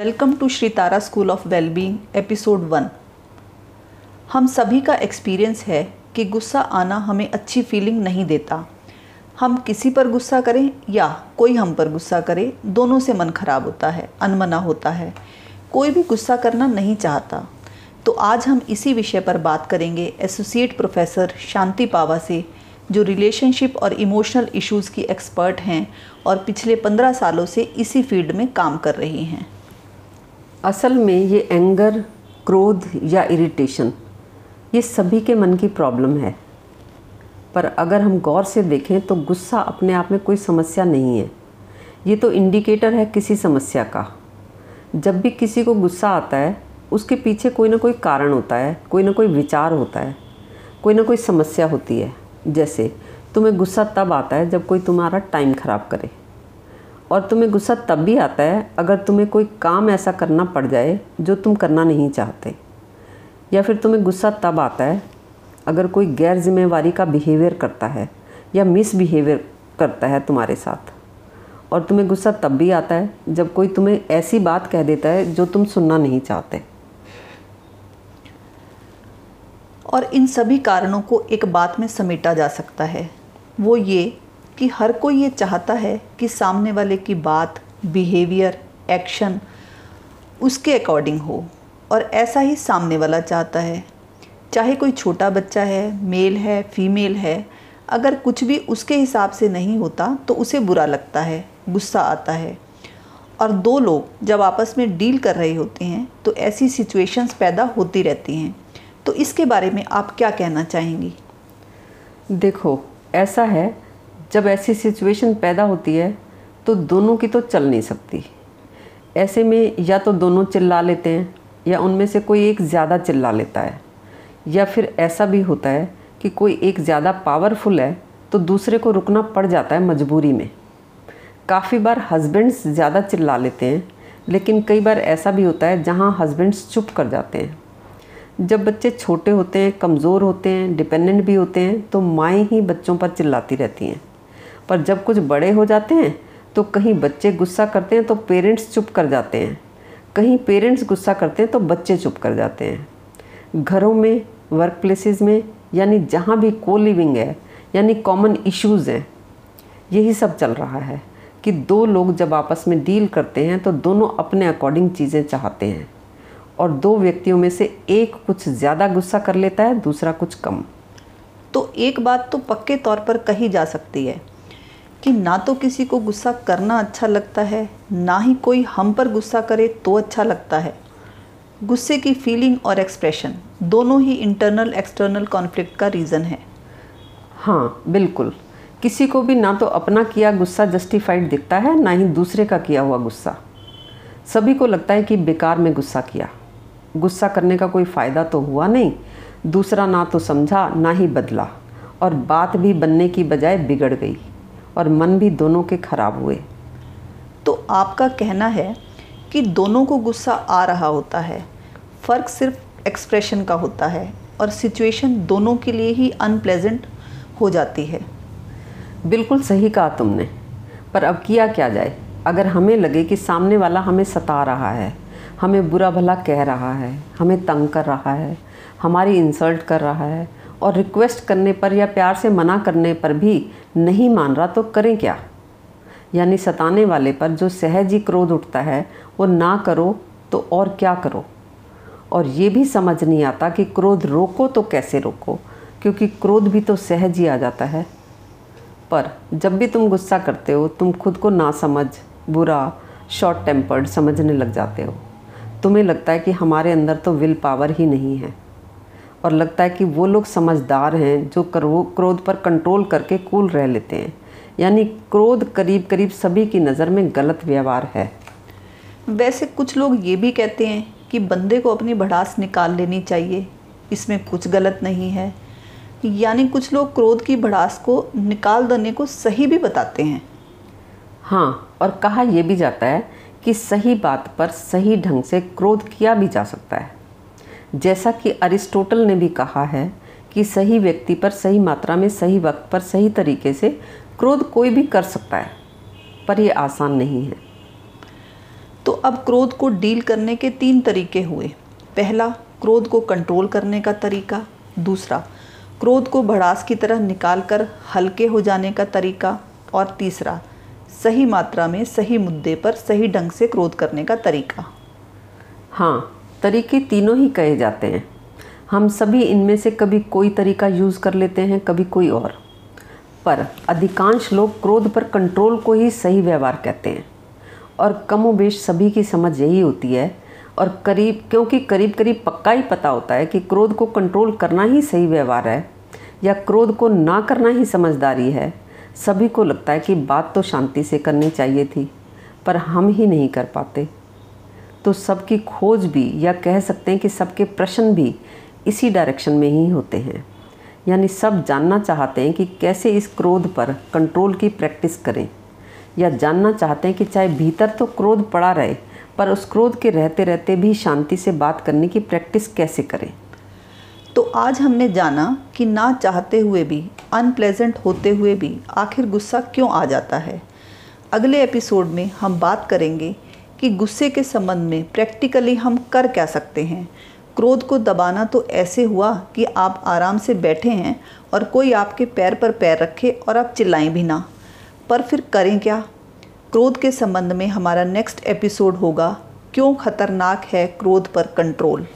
Welcome to Shri Tara school of wellbeing, episode one. हम सभी का एक्सपीरियंस है कि गुस्सा आना हमें अच्छी फीलिंग नहीं देता। हम किसी पर गुस्सा करें या कोई हम पर गुस्सा करे, दोनों से मन खराब होता है, अनमना होता है। कोई भी गुस्सा करना नहीं चाहता। तो आज हम इसी विषय पर बात करेंगे एसोसिएट प्रोफेसर शांति पावा से, जो रिलेशनशिप और इमोशनल इश्यूज़ की एक्सपर्ट हैं और पिछले पंद्रह सालों से इसी फ़ील्ड में काम कर रही हैं। असल में ये एंगर, क्रोध या इरिटेशन, ये सभी के मन की प्रॉब्लम है। पर अगर हम गौर से देखें तो गुस्सा अपने आप में कोई समस्या नहीं है। ये तो इंडिकेटर है किसी समस्या का। जब भी किसी को गुस्सा आता है, उसके पीछे कोई ना कोई कारण होता है, कोई ना कोई विचार होता है, कोई ना कोई समस्या होती है। जैसे, तुम्हें गुस्सा तब आता है जब कोई तुम्हारा टाइम ख़राब करे। और तुम्हें गुस्सा तब भी आता है अगर तुम्हें कोई काम ऐसा करना पड़ जाए जो तुम करना नहीं चाहते। या फिर तुम्हें गुस्सा तब आता है अगर कोई गैर जिम्मेवारी का बिहेवियर करता है या मिस बिहेवियर करता है तुम्हारे साथ। और तुम्हें गुस्सा तब भी आता है जब कोई तुम्हें ऐसी बात कह देता है जो तुम सुनना नहीं चाहते। और इन सभी कारणों को एक बात में समेटा जा सकता है, वो ये कि हर कोई ये चाहता है कि सामने वाले की बात बिहेवियर एक्शन उसके अकॉर्डिंग हो। और ऐसा ही सामने वाला चाहता है। चाहे कोई छोटा बच्चा है मेल है फीमेल है, अगर कुछ भी उसके हिसाब से नहीं होता तो उसे बुरा लगता है, गुस्सा आता है। और दो लोग जब आपस में डील कर रहे होते हैं तो ऐसी सिचुएशंस पैदा होती रहती हैं। तो इसके बारे में आप क्या कहना चाहेंगी? देखो, ऐसा है जब ऐसी सिचुएशन पैदा होती है तो दोनों की तो चल नहीं सकती। ऐसे में या तो दोनों चिल्ला लेते हैं, या उनमें से कोई एक ज़्यादा चिल्ला लेता है। या फिर ऐसा भी होता है कि कोई एक ज़्यादा पावरफुल है तो दूसरे को रुकना पड़ जाता है मजबूरी में। काफ़ी बार हस्बैंड्स ज़्यादा चिल्ला लेते हैं, लेकिन कई बार ऐसा भी होता है जहाँ हस्बैंड्स चुप कर जाते हैं। जब बच्चे छोटे होते हैं, कमज़ोर होते हैं डिपेंडेंट भी होते हैं तो माएँ ही बच्चों पर चिल्लाती रहती हैं। पर जब कुछ बड़े हो जाते हैं तो कहीं बच्चे गुस्सा करते हैं तो पेरेंट्स चुप कर जाते हैं। कहीं पेरेंट्स गुस्सा करते हैं तो बच्चे चुप कर जाते हैं। घरों में वर्क प्लेसेस में, यानी जहाँ भी को लिविंग है, यानी कॉमन इश्यूज़ हैं, यही सब चल रहा है कि दो लोग जब आपस में डील करते हैं तो दोनों अपने अकॉर्डिंग चीज़ें चाहते हैं और दो व्यक्तियों में से एक कुछ ज़्यादा गुस्सा कर लेता है, दूसरा कुछ कम। तो एक बात तो पक्के तौर पर कही जा सकती है कि ना तो किसी को गुस्सा करना अच्छा लगता है, ना ही कोई हम पर गुस्सा करे तो अच्छा लगता है। गुस्से की फीलिंग और एक्सप्रेशन दोनों ही इंटरनल एक्सटर्नल कॉन्फ्लिक्ट का रीज़न है। हाँ बिल्कुल। किसी को भी ना तो अपना किया गुस्सा जस्टिफाइड दिखता है, ना ही दूसरे का किया हुआ गुस्सा। सभी को लगता है कि बेकार में गुस्सा किया। गुस्सा करने का कोई फ़ायदा तो हुआ नहीं। दूसरा ना तो समझा, ना ही बदला। और बात भी बनने की बजाय बिगड़ गई। और मन भी दोनों के खराब हुए। तो आपका कहना है कि दोनों को गुस्सा आ रहा होता है। फ़र्क सिर्फ़ एक्सप्रेशन का होता है और सिचुएशन दोनों के लिए ही अनप्लेजेंट हो जाती है। बिल्कुल सही कहा तुमने पर अब किया क्या जाए? अगर हमें लगे कि सामने वाला हमें सता रहा है हमें बुरा भला कह रहा है हमें तंग कर रहा है हमारी इंसल्ट कर रहा है और रिक्वेस्ट करने पर या प्यार से मना करने पर भी नहीं मान रहा तो करें क्या? यानी सताने वाले पर जो सहज ही क्रोध उठता है, वो ना करो तो और क्या करो? और ये भी समझ नहीं आता कि क्रोध रोको तो कैसे रोको? क्योंकि क्रोध भी तो सहज ही आ जाता है। पर जब भी तुम गुस्सा करते हो, तुम खुद को ना समझ, बुरा शॉर्ट टेम्पर्ड समझने लग जाते हो। तुम्हें लगता है कि हमारे अंदर तो विल पावर ही नहीं है। और लगता है कि वो लोग समझदार हैं जो करो क्रोध पर कंट्रोल करके कूल रह लेते हैं। यानी क्रोध करीब करीब सभी की नज़र में गलत व्यवहार है। वैसे कुछ लोग ये भी कहते हैं कि बंदे को अपनी भड़ास निकाल लेनी चाहिए। इसमें कुछ गलत नहीं है। यानी कुछ लोग क्रोध की भड़ास को निकाल देने को सही भी बताते हैं। हाँ और कहा यह भी जाता है कि सही बात पर सही ढंग से क्रोध किया भी जा सकता है। जैसा कि अरिस्टोटल ने भी कहा है कि सही व्यक्ति पर सही मात्रा में सही वक्त पर सही तरीके से क्रोध कोई भी कर सकता है पर यह आसान नहीं है। तो अब क्रोध को डील करने के तीन तरीके हुए। पहला क्रोध को कंट्रोल करने का तरीका। दूसरा क्रोध को भड़ास की तरह निकाल कर हल्के हो जाने का तरीका। और तीसरा सही मात्रा में सही मुद्दे पर सही ढंग से क्रोध करने का तरीका। हाँ तरीके तीनों ही कहे जाते हैं। हम सभी इनमें से कभी कोई तरीका यूज़ कर लेते हैं, कभी कोई और। पर अधिकांश लोग क्रोध पर कंट्रोल को ही सही व्यवहार कहते हैं। और कमोबेश सभी की समझ यही होती है। और करीब, क्योंकि करीब करीब पक्का ही पता होता है कि क्रोध को कंट्रोल करना ही सही व्यवहार है, या क्रोध को ना करना ही समझदारी है, सभी को लगता है कि बात तो शांति से करनी चाहिए थी, पर हम ही नहीं कर पाते। तो सबकी खोज भी या कह सकते हैं कि सबके प्रश्न भी इसी डायरेक्शन में ही होते हैं। यानी सब जानना चाहते हैं कि कैसे इस क्रोध पर कंट्रोल की प्रैक्टिस करें। या जानना चाहते हैं कि चाहे भीतर तो क्रोध पड़ा रहे, पर उस क्रोध के रहते रहते भी शांति से बात करने की प्रैक्टिस कैसे करें? तो आज हमने जाना कि ना चाहते हुए भी अनप्लेजेंट होते हुए भी आखिर गुस्सा क्यों आ जाता है? अगले एपिसोड में हम बात करेंगे कि गुस्से के संबंध में प्रैक्टिकली हम कर क्या सकते हैं। क्रोध को दबाना तो ऐसे हुआ कि आप आराम से बैठे हैं और कोई आपके पैर पर पैर रखे और आप चिल्लाएँ भी ना। पर फिर करें क्या? क्रोध के संबंध में हमारा नेक्स्ट एपिसोड होगा। क्यों खतरनाक है क्रोध पर कंट्रोल?